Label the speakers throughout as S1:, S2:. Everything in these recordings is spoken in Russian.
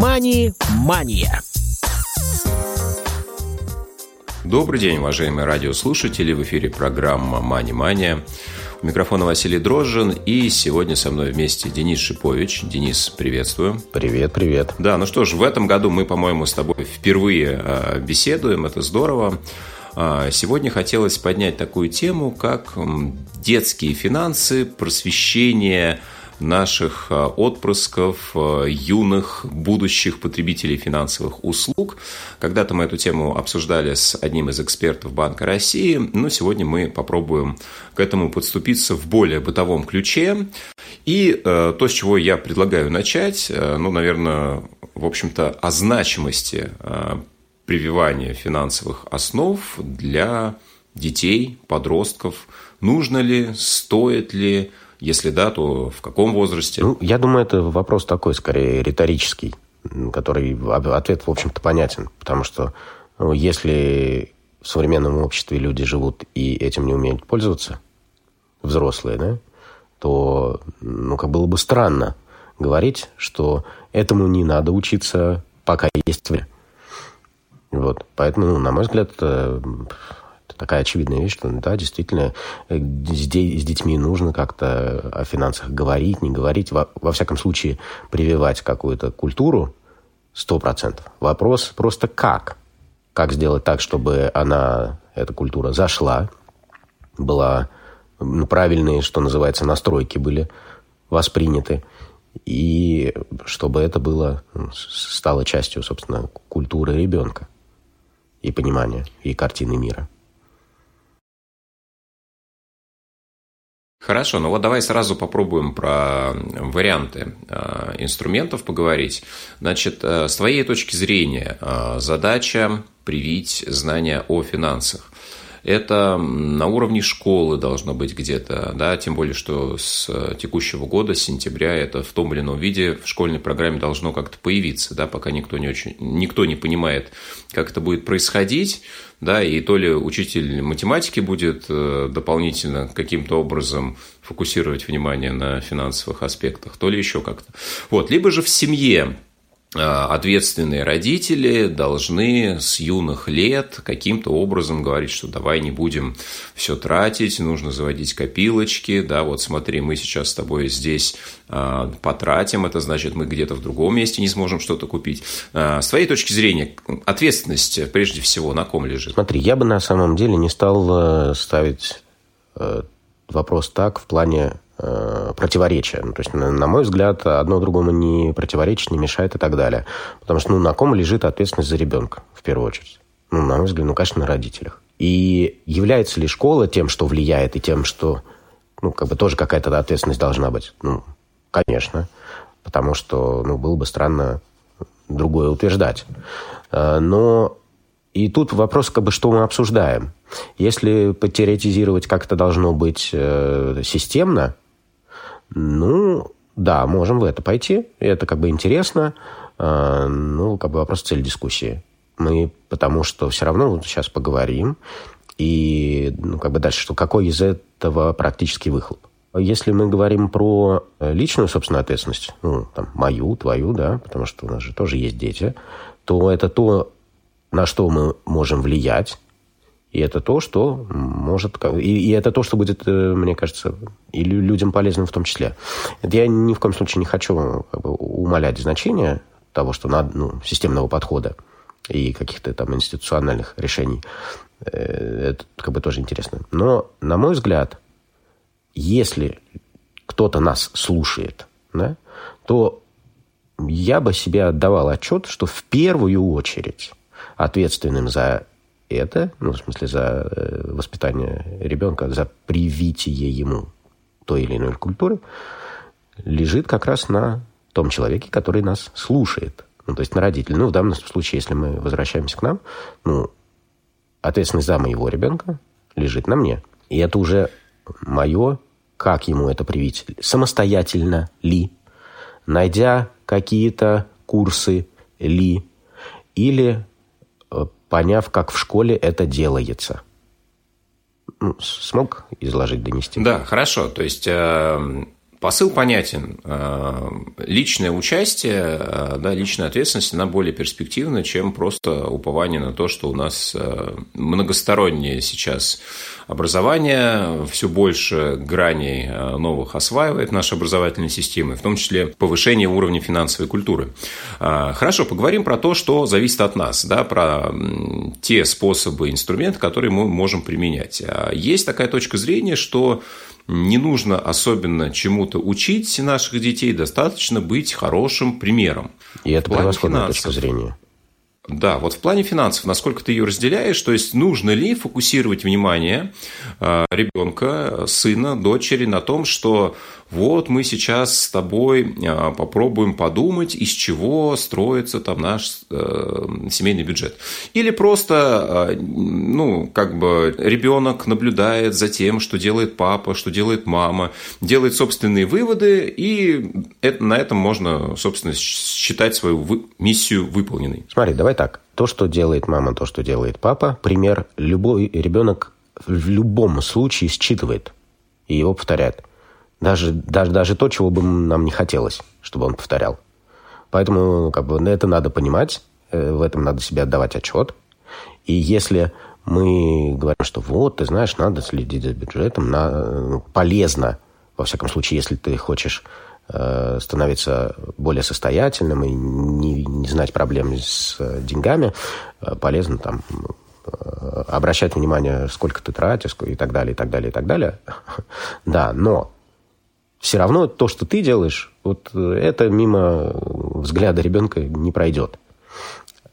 S1: «Мани-мания».
S2: Добрый день, уважаемые радиослушатели. В эфире программа «Мани-мания». У микрофона Василий Дрожжин. И сегодня со мной вместе Денис Шипович. Денис, приветствую.
S3: Привет, привет.
S2: Да, ну что ж, в этом году мы, по-моему, с тобой впервые а, беседуем. Это здорово. А, сегодня хотелось поднять такую тему, как детские финансы, просвещение – наших а, отпрысков, а, юных, будущих потребителей финансовых услуг. Когда-то мы эту тему обсуждали с одним из экспертов Банка России, но сегодня мы попробуем к этому подступиться в более бытовом ключе. И э, то, с чего я предлагаю начать, ну, наверное, в общем-то, о значимости прививания финансовых основ для детей, подростков. Нужно ли, стоит ли, если да, то в каком возрасте?
S3: Ну, я думаю, это вопрос такой, скорее, риторический, который ответ, в общем-то, понятен. Потому что ну, если в современном обществе люди живут и этим не умеют пользоваться, взрослые, да, то, ну, как было бы странно говорить, что этому не надо учиться, пока есть время. Вот. Поэтому, на мой взгляд, такая очевидная вещь, что да, действительно э, с, детьми нужно как-то о финансах говорить, не говорить. Во, во всяком случае, прививать какую-то культуру сто процентов. Вопрос просто как? Как сделать так, чтобы она, эта культура, зашла, была ну, правильные, что называется, настройки были восприняты, и чтобы это было, ну, стало частью, собственно, культуры ребенка и понимания, и картины мира.
S2: Хорошо, ну вот давай сразу попробуем про варианты э, инструментов поговорить. Значит, э, с твоей точки зрения, э, задача привить знания о финансах это на уровне школы должно быть где-то, да, тем более, что с текущего года, с сентября, это в том или ином виде в школьной программе должно как-то появиться, да, пока никто не очень, никто не понимает, как это будет происходить, да, и то ли учитель математики будет э, дополнительно каким-то образом фокусировать внимание на финансовых аспектах, то ли еще как-то. Вот, либо же в семье ответственные родители должны с юных лет каким-то образом говорить, что давай не будем все тратить, нужно заводить копилочки, да, вот смотри, мы сейчас с тобой здесь а, потратим, это значит, мы где-то в другом месте не сможем что-то купить. А, с твоей точки зрения, ответственность прежде всего на ком лежит?
S3: Смотри, я бы на самом деле не стал э, ставить э, вопрос так в плане Э, противоречия. Ну, то есть, на, мой взгляд, одно другому не противоречит, не мешает и так далее. Потому что ну, на ком лежит ответственность за ребенка, в первую очередь? Ну, на мой взгляд, ну, конечно, на родителях. И является ли школа тем, что влияет, и тем, что, ну, как бы тоже какая-то ответственность должна быть? Ну, конечно. Потому что, ну, было бы странно другое утверждать. Э, но и тут вопрос, как бы, что мы обсуждаем. Если потеоретизировать, как это должно быть э, системно, ну, да, можем в это пойти. Это как бы интересно. А, ну, как бы вопрос цель дискуссии. Мы потому что все равно вот сейчас поговорим. И, ну, как бы дальше, что какой из этого практический выхлоп. Если мы говорим про личную собственную ответственность, ну, там, мою, твою, да, потому что у нас же тоже есть дети, то это то, на что мы можем влиять, и это то, что может... И, и это то, что будет, э, мне кажется, и людям полезным в том числе. Это я ни в коем случае не хочу как бы, умалять значение того, что надо, ну, системного подхода и каких-то там институциональных решений. Э, это как бы тоже интересно. Но, на мой взгляд, если кто-то нас слушает, да, то я бы себе отдавал отчет, что в первую очередь ответственным за это, ну, в смысле, за э, воспитание ребенка, за привитие ему той или иной культуры, лежит как раз на том человеке, который нас слушает. Ну, то есть на родителе. Ну, в данном случае, если мы возвращаемся к нам, ну, ответственность за моего ребенка лежит на мне. И это уже мое, как ему это привить, самостоятельно ли, найдя какие-то курсы ли, или поняв, как в школе это делается. Ну, смог изложить, донести?
S2: Да, хорошо. То есть, э, Посыл понятен. Личное участие, да, личная ответственность, она более перспективна, чем просто упование на то, что у нас многостороннее сейчас образование, все больше граней новых осваивает наша образовательная система, в том числе повышение уровня финансовой культуры. Хорошо, поговорим про то, что зависит от нас, да, про те способы, инструменты, которые мы можем применять. Есть такая точка зрения, что не нужно особенно чему-то учить наших детей, достаточно быть хорошим примером.
S3: И это превосходная точка зрения.
S2: Да, вот в плане финансов, насколько ты ее разделяешь, то есть нужно ли фокусировать внимание э, ребенка, сына, дочери на том, что вот мы сейчас с тобой э, попробуем подумать, из чего строится там наш э, семейный бюджет. Или просто, ну, как бы ребенок наблюдает за тем, что делает папа, что делает мама, делает собственные выводы, и на этом можно, собственно, считать свою миссию выполненной.
S3: Смотри, давай так. То, что делает мама, то, что делает папа, пример любой ребенок в любом случае считывает и его повторяет. Даже, даже, даже то, чего бы нам не хотелось, чтобы он повторял. Поэтому как бы, это надо понимать, э, в этом надо себе отдавать отчет. И если мы говорим, что вот, ты знаешь, надо следить за бюджетом, на, э, полезно, во всяком случае, если ты хочешь Э, становиться более состоятельным и не, не знать проблем с э, деньгами, э, полезно там обращать внимание, сколько ты тратишь и так далее, и так далее, и так далее. Да, но все равно то, что ты делаешь, вот это мимо взгляда ребенка не пройдет.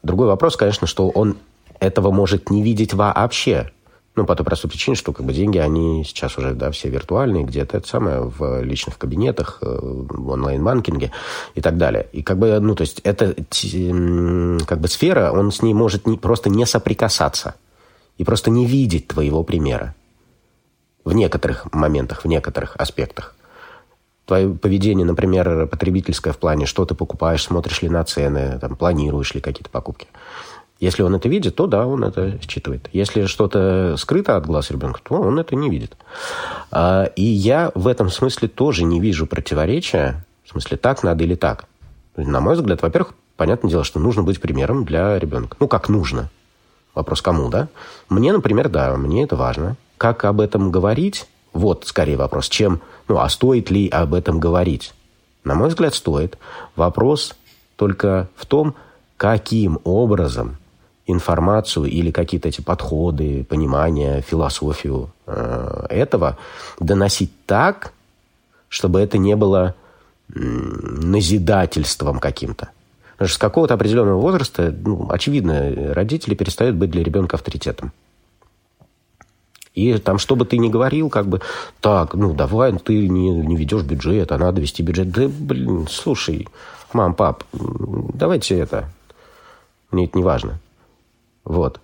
S3: Другой вопрос, конечно, что он этого может не видеть вообще. Ну, по той простой причине, что как бы деньги, они сейчас уже, да, все виртуальные, где-то это самое, в личных кабинетах, э, в онлайн-банкинге и так далее. И как бы, ну, то есть это как бы сфера, он с ней может не, просто не соприкасаться и просто не видеть твоего примера в некоторых моментах, в некоторых аспектах. Твое поведение, например, потребительское в плане, что ты покупаешь, смотришь ли на цены, там, планируешь ли какие-то покупки – если он это видит, то да, он это считывает. Если что-то скрыто от глаз ребенка, то он это не видит. А, и я в этом смысле тоже не вижу противоречия. В смысле, так надо или так. На мой взгляд, во-первых, понятное дело, что нужно быть примером для ребенка. Ну, как нужно. Вопрос кому, да? Мне, например, да, мне это важно. Как об этом говорить? Вот, скорее, вопрос. Чем, ну, а стоит ли об этом говорить? На мой взгляд, стоит. Вопрос только в том, каким образом информацию или какие-то эти подходы, понимание, философию э, этого доносить так, чтобы это не было назидательством каким-то. Потому что с какого-то определенного возраста, ну, очевидно, родители перестают быть для ребенка авторитетом. И там, что бы ты ни говорил, как бы, так, ну, давай, ты не, не ведешь бюджет, а надо вести бюджет. Да, блин, слушай, мам, пап, давайте это, мне это не важно. Вот.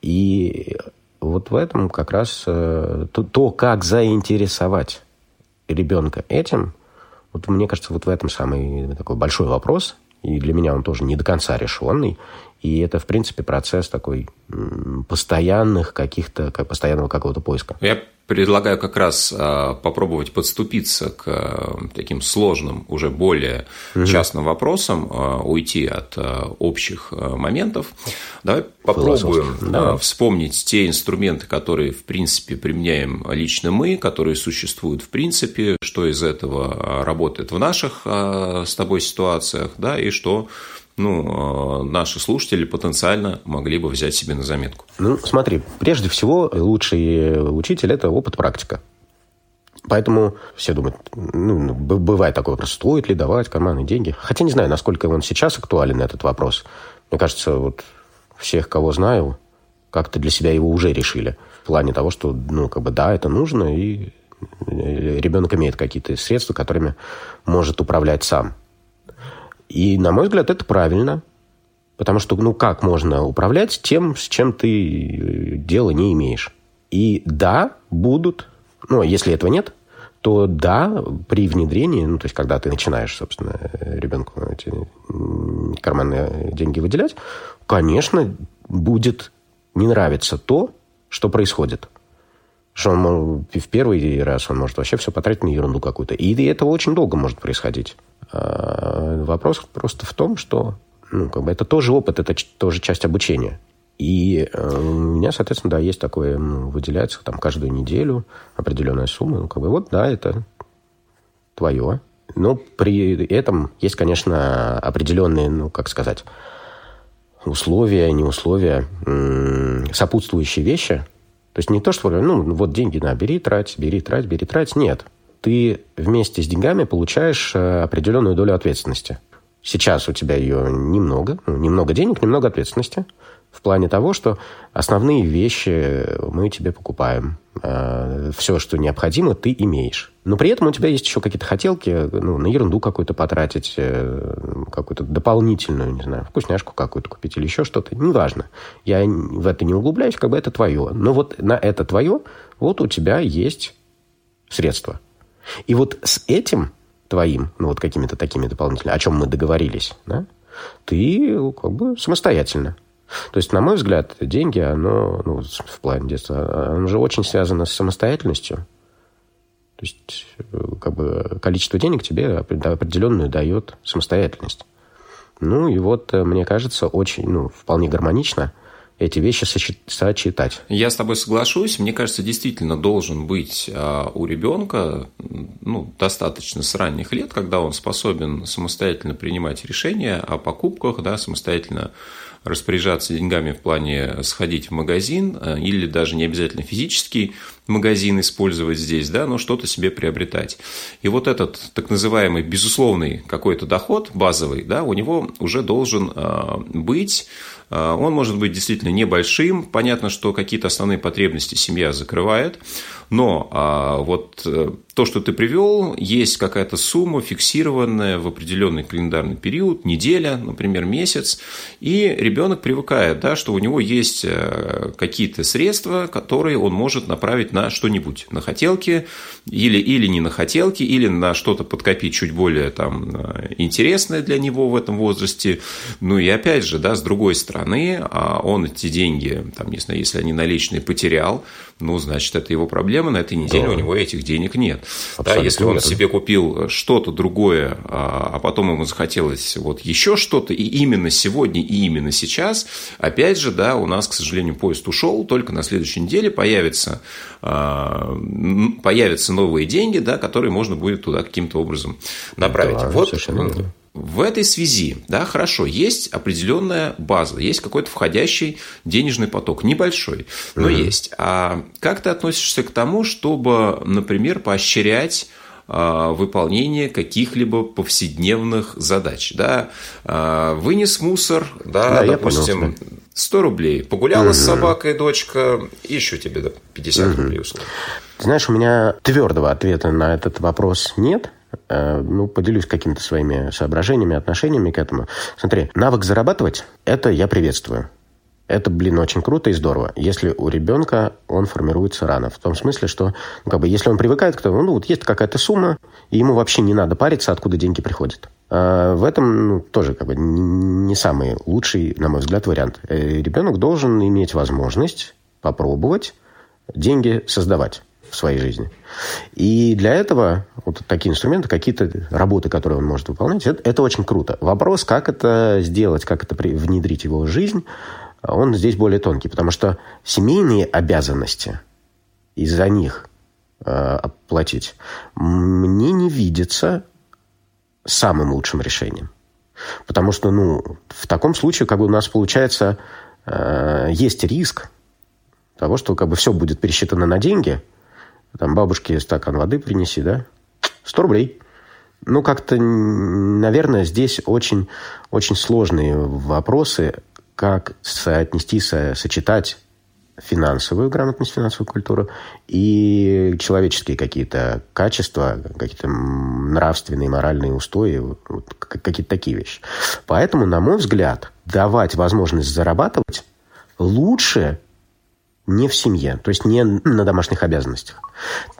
S3: И вот в этом как раз э, то, то, как заинтересовать ребенка этим, вот мне кажется, вот в этом самый такой большой вопрос, и для меня он тоже не до конца решенный, и это, в принципе, процесс такой постоянных каких-то, постоянного какого-то поиска.
S2: Я предлагаю как раз а, попробовать подступиться к а, таким сложным, уже более угу. частным вопросам, а, уйти от общих моментов. Давай попробуем да. вспомнить те инструменты, которые, в принципе, применяем лично мы, которые существуют в принципе, что из этого работает в наших с тобой ситуациях, да, и что ну, наши слушатели потенциально могли бы взять себе на заметку?
S3: Ну, смотри, прежде всего, лучший учитель – это опыт практика. Поэтому все думают, ну, бывает такой вопрос, стоит ли давать карманные деньги. Хотя не знаю, насколько он сейчас актуален, этот вопрос. Мне кажется, вот всех, кого знаю, как-то для себя его уже решили. В плане того, что, ну, как бы, да, это нужно, и ребенок имеет какие-то средства, которыми может управлять сам. И, на мой взгляд, это правильно. Потому что, ну, как можно управлять тем, с чем ты дела не имеешь? И да, будут, ну, если этого нет, то да, при внедрении, ну, то есть, когда ты начинаешь, собственно, ребенку эти карманные деньги выделять, конечно, будет не нравиться то, что происходит. Что он в первый раз он может вообще все потратить на ерунду какую-то. И это очень долго может происходить. А вопрос просто в том, что ну, как бы это тоже опыт, это тоже часть обучения. И э, у меня, соответственно, да, есть такое, ну, выделяется там каждую неделю определенная сумма. Ну, как бы вот, да, это твое. Но при этом есть, конечно, определенные, ну, как сказать, условия, не условия, сопутствующие вещи. То есть не то, что, ну, вот деньги, на, бери, трать, бери, трать, бери, трать. Нет. Ты вместе с деньгами получаешь э, определенную долю ответственности. Сейчас у тебя ее немного, ну, немного денег, немного ответственности – в плане того, что основные вещи мы тебе покупаем. А, Все, что необходимо, ты имеешь. Но при этом у тебя есть еще какие-то хотелки, ну, на ерунду какую-то потратить, э, какую-то дополнительную, не знаю, вкусняшку какую-то купить или еще что-то. Неважно. Я в это не углубляюсь, как бы это твое. Но вот на это твое, вот у тебя есть средства. И вот с этим твоим, ну, вот какими-то такими дополнительными, о чем мы договорились, да, ты как бы самостоятельно то есть, на мой взгляд, деньги, оно, ну, в плане детства, оно же очень связано с самостоятельностью. То есть, э, как бы, количество денег тебе определенную дает самостоятельность. Ну, и вот, э, мне кажется, очень, ну, вполне гармонично эти вещи сочетать.
S2: Я с тобой соглашусь. Мне кажется, действительно должен быть а, у ребенка ну, достаточно с ранних лет, когда он способен самостоятельно принимать решения о покупках, да, самостоятельно распоряжаться деньгами в плане сходить в магазин э, или даже не обязательно физический магазин использовать здесь, да, но что-то себе приобретать. И вот этот так называемый безусловный какой-то доход базовый, да, у него уже должен э, быть э, он может быть действительно небольшим. Понятно, что какие-то основные потребности семья закрывает. Но а, вот то, что ты привел, есть какая-то сумма фиксированная в определенный календарный период, неделя, например, месяц, и ребенок привыкает, да, что у него есть э, какие-то средства, которые он может направить на что-нибудь, на хотелки, или, или не на хотелки, или на что-то подкопить чуть более там, э, интересное для него в этом возрасте. Ну и опять же, да, с другой стороны, а он эти деньги, там, не знаю, если они наличные потерял, ну, значит, это его проблема, на этой неделе да. у него этих денег нет. да, если он верно. себе купил что-то другое, а, а потом ему захотелось вот еще что-то, и именно сегодня, и именно сейчас, опять же, да, у нас, к сожалению, поезд ушел, только на следующей неделе появится, а, появятся новые деньги, да, которые можно будет туда каким-то образом направить. Да, вот в этой связи, да, хорошо, есть определенная база, есть какой-то входящий денежный поток, небольшой, но mm есть. А как ты относишься к тому, чтобы, например, поощрять а, выполнение каких-либо повседневных задач. Да? А, вынес мусор, да, да допустим, 100 рублей. Погуляла угу. с собакой дочка, еще тебе 50 угу. рублей условно.
S3: Знаешь, у меня твердого ответа на этот вопрос нет. Э, ну, поделюсь какими-то своими соображениями, отношениями к этому. Смотри, навык зарабатывать – это я приветствую. Это, блин, очень круто и здорово, если у ребенка он формируется рано. В том смысле, что, ну, как бы, если он привыкает к тому, ну, вот есть какая-то сумма, и ему вообще не надо париться, откуда деньги приходят. А в этом ну, тоже как бы не самый лучший, на мой взгляд, вариант. Э, ребенок должен иметь возможность попробовать деньги создавать в своей жизни. И для этого вот такие инструменты, какие-то работы, которые он может выполнять, это, это очень круто. Вопрос, как это сделать, как это при, внедрить его в жизнь, он здесь более тонкий, потому что семейные обязанности из-за них э, оплатить мне не видится самым лучшим решением. Потому что, ну, в таком случае, как бы у нас получается, э, есть риск того, что как бы все будет пересчитано на деньги – там бабушке стакан воды принеси, да? 100 рублей. Ну, как-то, наверное, здесь очень, очень сложные вопросы, как соотнести, сочетать финансовую грамотность, финансовую культуру и человеческие какие-то качества, какие-то нравственные, моральные устои, вот, какие-то такие вещи. Поэтому, на мой взгляд, давать возможность зарабатывать лучше не в семье, то есть не на домашних обязанностях.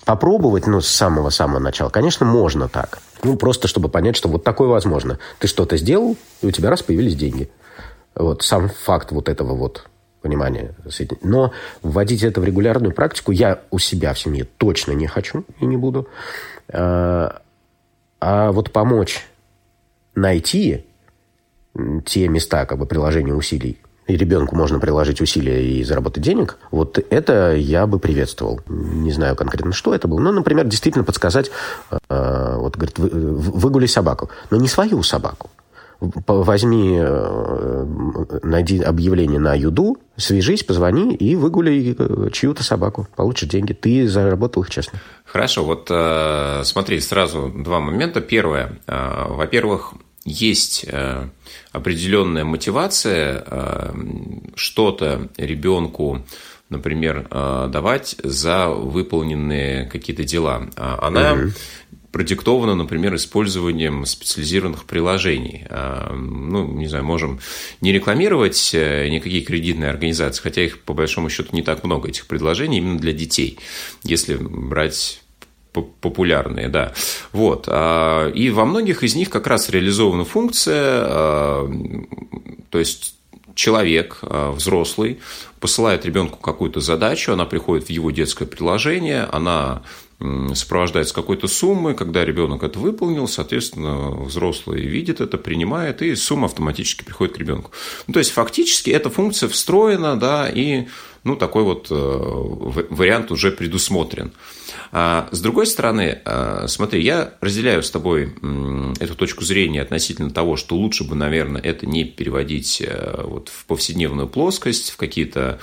S3: Попробовать, ну, с самого-самого начала, конечно, можно так. Ну, просто чтобы понять, что вот такое возможно. Ты что-то сделал, и у тебя раз появились деньги. Вот сам факт вот этого вот понимание. Но вводить это в регулярную практику я у себя в семье точно не хочу и не буду. А, а вот помочь найти те места как бы приложения усилий, и ребенку можно приложить усилия и заработать денег, вот это я бы приветствовал. Не знаю конкретно, что это было. Ну, например, действительно подсказать, э, вот, говорит, вы, выгули собаку. Но не свою собаку. Возьми, э, найди объявление на Юду, свяжись, позвони и выгули э, чью-то собаку. Получишь деньги. Ты заработал их честно.
S2: Хорошо, вот смотри, сразу два момента. Первое. Во-первых, есть э, определенная мотивация э, что-то ребенку, например, э, давать за выполненные какие-то дела. А она угу. продиктована, например, использованием специализированных приложений. Ну, не знаю, можем не рекламировать никакие кредитные организации, хотя их, по большому счету, не так много, этих предложений именно для детей. Если брать популярные, да. Вот. А, и во многих из них как раз реализована функция, а, то есть человек, а, взрослый, посылает ребенку какую-то задачу, она приходит в его детское приложение, она сопровождается какой-то суммой, когда ребенок это выполнил, соответственно, взрослый видит это, принимает, и сумма автоматически приходит к ребенку. Ну, то есть, фактически эта функция встроена, да, и ну, такой вот э, вариант уже предусмотрен. А с другой стороны, э, смотри, я разделяю с тобой эту точку зрения относительно того, что лучше бы, наверное, это не переводить э, вот в повседневную плоскость, в какие-то,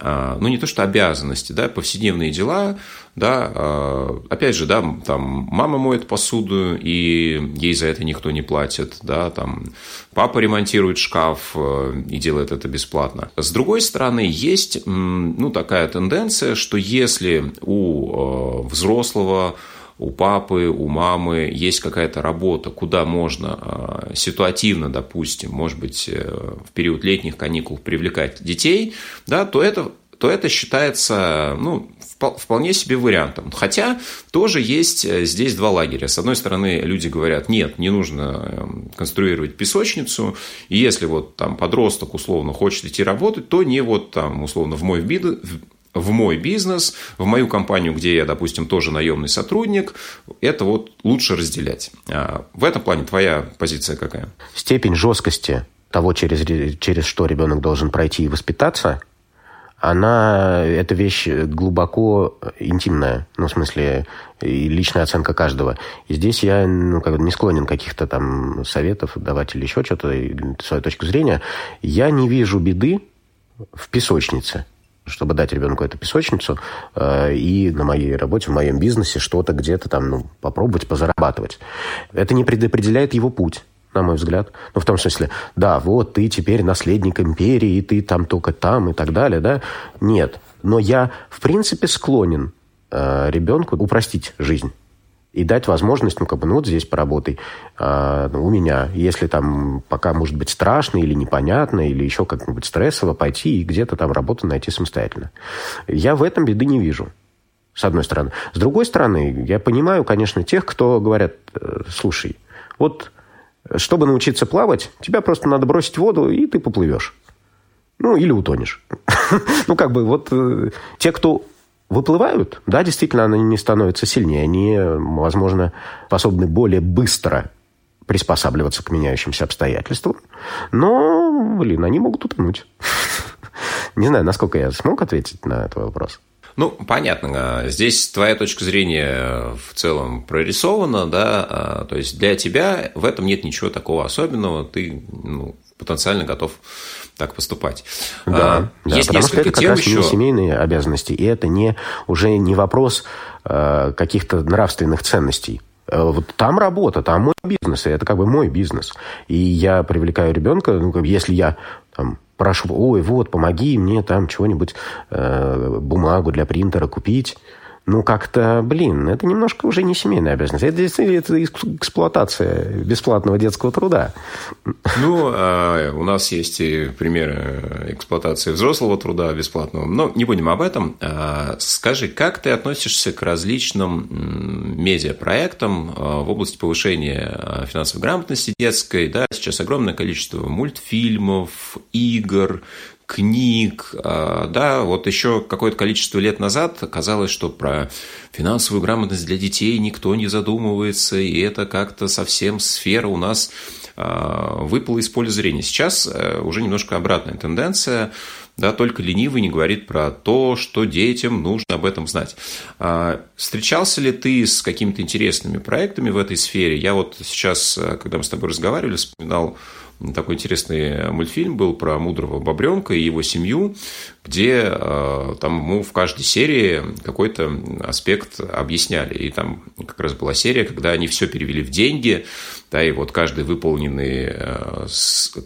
S2: ну, не то что обязанности, да, повседневные дела, да, а, опять же, да, там мама моет посуду, и ей за это никто не платит, да, там папа ремонтирует шкаф и делает это бесплатно. С другой стороны, есть, ну, такая тенденция, что если у э, взрослого у папы, у мамы есть какая-то работа, куда можно э, ситуативно, допустим, может быть, в период летних каникул привлекать детей, да, то это то это считается ну, вполне себе вариантом. Хотя тоже есть э, здесь два лагеря. С одной стороны, люди говорят, нет, не нужно эм, конструировать песочницу, и если вот там подросток условно хочет идти работать, то не вот там условно в мой бизнес, в мой бизнес, в мою компанию, где я, допустим, тоже наемный сотрудник, это вот лучше разделять. А в этом плане твоя позиция какая?
S3: Степень жесткости того, через, через что ребенок должен пройти и воспитаться, она, эта вещь глубоко интимная, ну, в смысле, и личная оценка каждого. И здесь я ну, как не склонен каких-то там советов давать или еще что-то, свою точку зрения. Я не вижу беды в песочнице чтобы дать ребенку эту песочницу э, и на моей работе, в моем бизнесе что-то где-то там ну, попробовать позарабатывать. Это не предопределяет его путь на мой взгляд. Ну, в том смысле, да, вот ты теперь наследник империи, и ты там только там и так далее, да. Нет. Но я, в принципе, склонен э, ребенку упростить жизнь и дать возможность, ну, как бы, ну, вот здесь поработай э, у меня. Если там пока может быть страшно или непонятно, или еще как-нибудь стрессово, пойти и где-то там работу найти самостоятельно. Я в этом беды не вижу с одной стороны. С другой стороны, я понимаю, конечно, тех, кто говорят, э, слушай, вот чтобы научиться плавать, тебя просто надо бросить в воду, и ты поплывешь. Ну, или утонешь. ну, как бы вот э, те, кто выплывают, да, действительно, они не становятся сильнее. Они, возможно, способны более быстро приспосабливаться к меняющимся обстоятельствам. Но, блин, они могут утонуть. не знаю, насколько я смог ответить на твой вопрос.
S2: Ну, понятно. Здесь твоя точка зрения в целом прорисована, да, а, то есть для тебя в этом нет ничего такого особенного, ты ну, потенциально готов так поступать.
S3: Да, а, да есть потому что это как раз еще... не семейные обязанности, и это не, уже не вопрос э, каких-то нравственных ценностей. Э, вот там работа, там мой бизнес, и это как бы мой бизнес. И я привлекаю ребенка, ну, если я там, прошу, ой, вот, помоги мне там чего-нибудь, э, бумагу для принтера купить. Ну, как-то, блин, это немножко уже не семейная обязанность. Это, это эксплуатация бесплатного детского труда.
S2: Ну, а у нас есть и примеры эксплуатации взрослого труда бесплатного. Но не будем об этом. А, скажи, как ты относишься к различным медиапроектам а, в области повышения финансовой грамотности детской? Да, сейчас огромное количество мультфильмов, игр, книг. Да, вот еще какое-то количество лет назад казалось, что про финансовую грамотность для детей никто не задумывается, и это как-то совсем сфера у нас выпала из поля зрения. Сейчас э, уже немножко обратная тенденция да, только ленивый не говорит про то, что детям нужно об этом знать. А, встречался ли ты с какими-то интересными проектами в этой сфере? Я вот сейчас, э, когда мы с тобой разговаривали, вспоминал такой интересный мультфильм был про мудрого бобренка и его семью, где э, там ему в каждой серии какой-то аспект объясняли. И там как раз была серия, когда они все перевели в деньги, да, и вот каждый выполненный, э,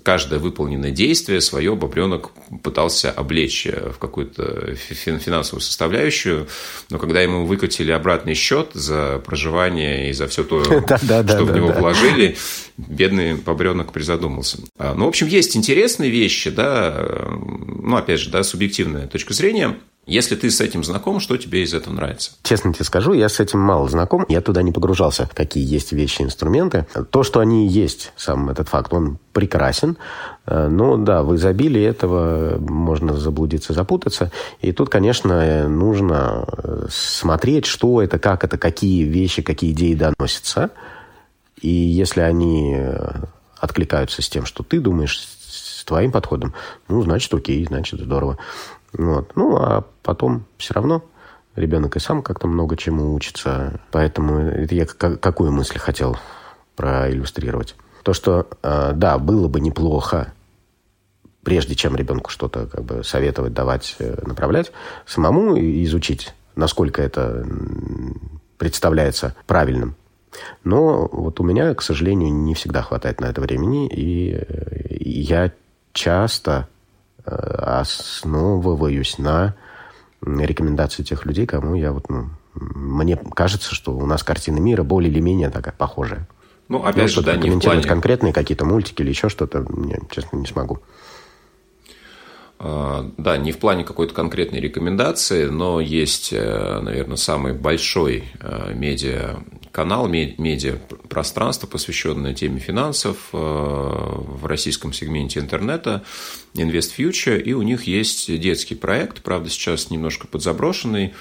S2: каждое выполненное действие свое бобренок пытался облечь в какую-то финансовую составляющую, но когда ему выкатили обратный счет за проживание и за все то, что в него вложили, бедный бобренок призадумался. А, ну, в общем, есть интересные вещи, да, ну, опять же, да, субъективная точка зрения – если ты с этим знаком, что тебе из этого нравится?
S3: Честно тебе скажу, я с этим мало знаком. Я туда не погружался, какие есть вещи, инструменты. То, что они есть, сам этот факт, он прекрасен. Э, но да, в изобилии этого можно заблудиться, запутаться. И тут, конечно, нужно э, смотреть, что это, как это, какие вещи, какие идеи доносятся. И если они э, откликаются с тем, что ты думаешь, с твоим подходом, ну, значит, окей, значит, здорово. Вот. Ну, а потом все равно ребенок и сам как-то много чему учится. Поэтому это я какую мысль хотел проиллюстрировать. То, что, э, да, было бы неплохо, прежде чем ребенку что-то как бы советовать, давать, э, направлять, самому изучить, насколько это представляется правильным. Но вот у меня, к сожалению, не всегда хватает на это времени, и э, я часто основываюсь на рекомендации тех людей, кому я вот, ну, мне кажется, что у нас картина мира более или менее такая похожая.
S2: Ну, опять ну, же, да,
S3: не в плане... конкретные какие-то мультики или еще что-то, я, честно, не смогу.
S2: А, да, не в плане какой-то конкретной рекомендации, но есть, э, наверное, самый большой э, медиа-канал, медиа-пространство, посвященное теме финансов э, в российском сегменте интернета Invest Future, и у них есть детский проект, правда, сейчас немножко подзаброшенный,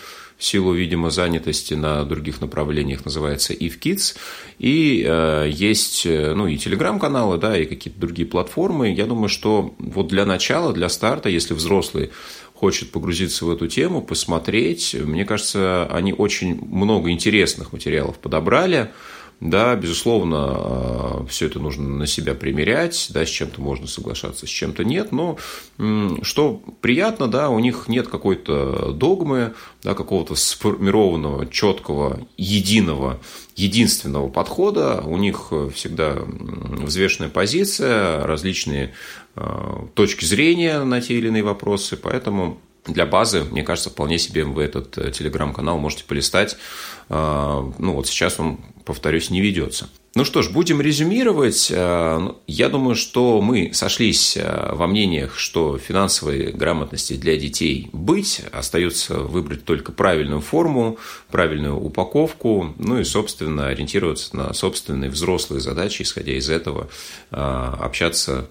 S2: силу, видимо, занятости на других направлениях называется If Kids. И э, есть, э, ну, и телеграм-каналы, да, и какие-то другие платформы. Я думаю, что вот для начала, для старта, если взрослый хочет погрузиться в эту тему, посмотреть, мне кажется, они очень много интересных материалов подобрали. Да, безусловно, а, все это нужно на себя примерять, да, с чем-то можно соглашаться, с чем-то нет, но что приятно, да, у них нет какой-то догмы, да, какого-то сформированного, четкого, единого, единственного подхода, у них всегда взвешенная позиция, различные а, точки зрения на те или иные вопросы, поэтому для базы, мне кажется, вполне себе вы этот э, телеграм-канал можете полистать. А, ну, вот сейчас он, повторюсь, не ведется. Ну что ж, будем резюмировать. А, ну, я думаю, что мы сошлись а, во мнениях, что финансовой грамотности для детей быть, остается выбрать только правильную форму, правильную упаковку, ну и, собственно, ориентироваться на собственные взрослые задачи, исходя из этого общаться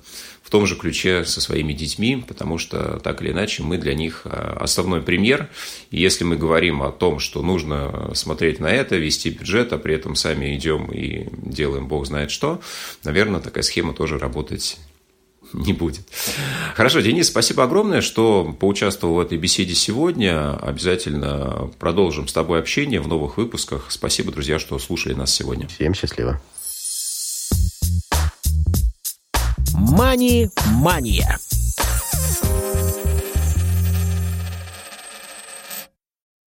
S2: в том же ключе со своими детьми, потому что так или иначе мы для них а, основной пример. И если мы говорим о том, что нужно смотреть на это, вести бюджет, а при этом сами идем и делаем бог знает что, наверное, такая схема тоже работать не будет. Хорошо, Денис, спасибо огромное, что поучаствовал в этой беседе сегодня. Обязательно продолжим с тобой общение в новых выпусках. Спасибо, друзья, что слушали нас сегодня.
S3: Всем счастливо.
S1: Мани-мания.